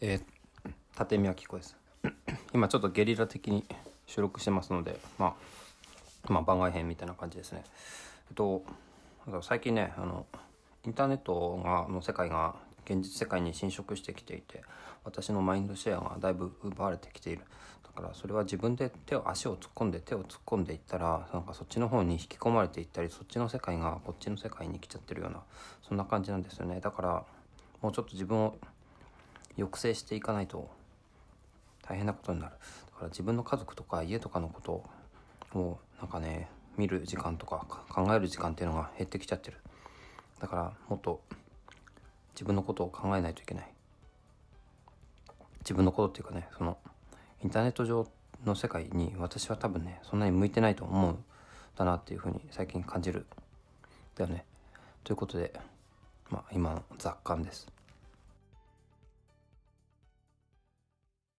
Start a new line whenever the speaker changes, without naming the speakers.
えー、立見明子です。今ちょっとゲリラ的に収録してますので、まあ、まあ番外編みたいな感じですね。えっと最近ねあのインターネットがの世界が現実世界に侵食してきていて私のマインドシェアがだいぶ奪われてきている。だからそれは自分で手を足を突っ込んで手を突っ込んでいったらなんかそっちの方に引き込まれていったりそっちの世界がこっちの世界に来ちゃってるようなそんな感じなんですよね。だからもうちょっと自分を抑制していかないと大変なことになる。だから自分の家族とか家とかのことをなんかね見る時間とか考える時間っていうのが減ってきちゃってる。だからもっと自分のことを考えないといけない。自分のことっていうかねそのインターネット上の世界に私は多分ねそんなに向いてないと思うだなっていうふうに最近感じる。だよね。ということでまあ今の雑感です。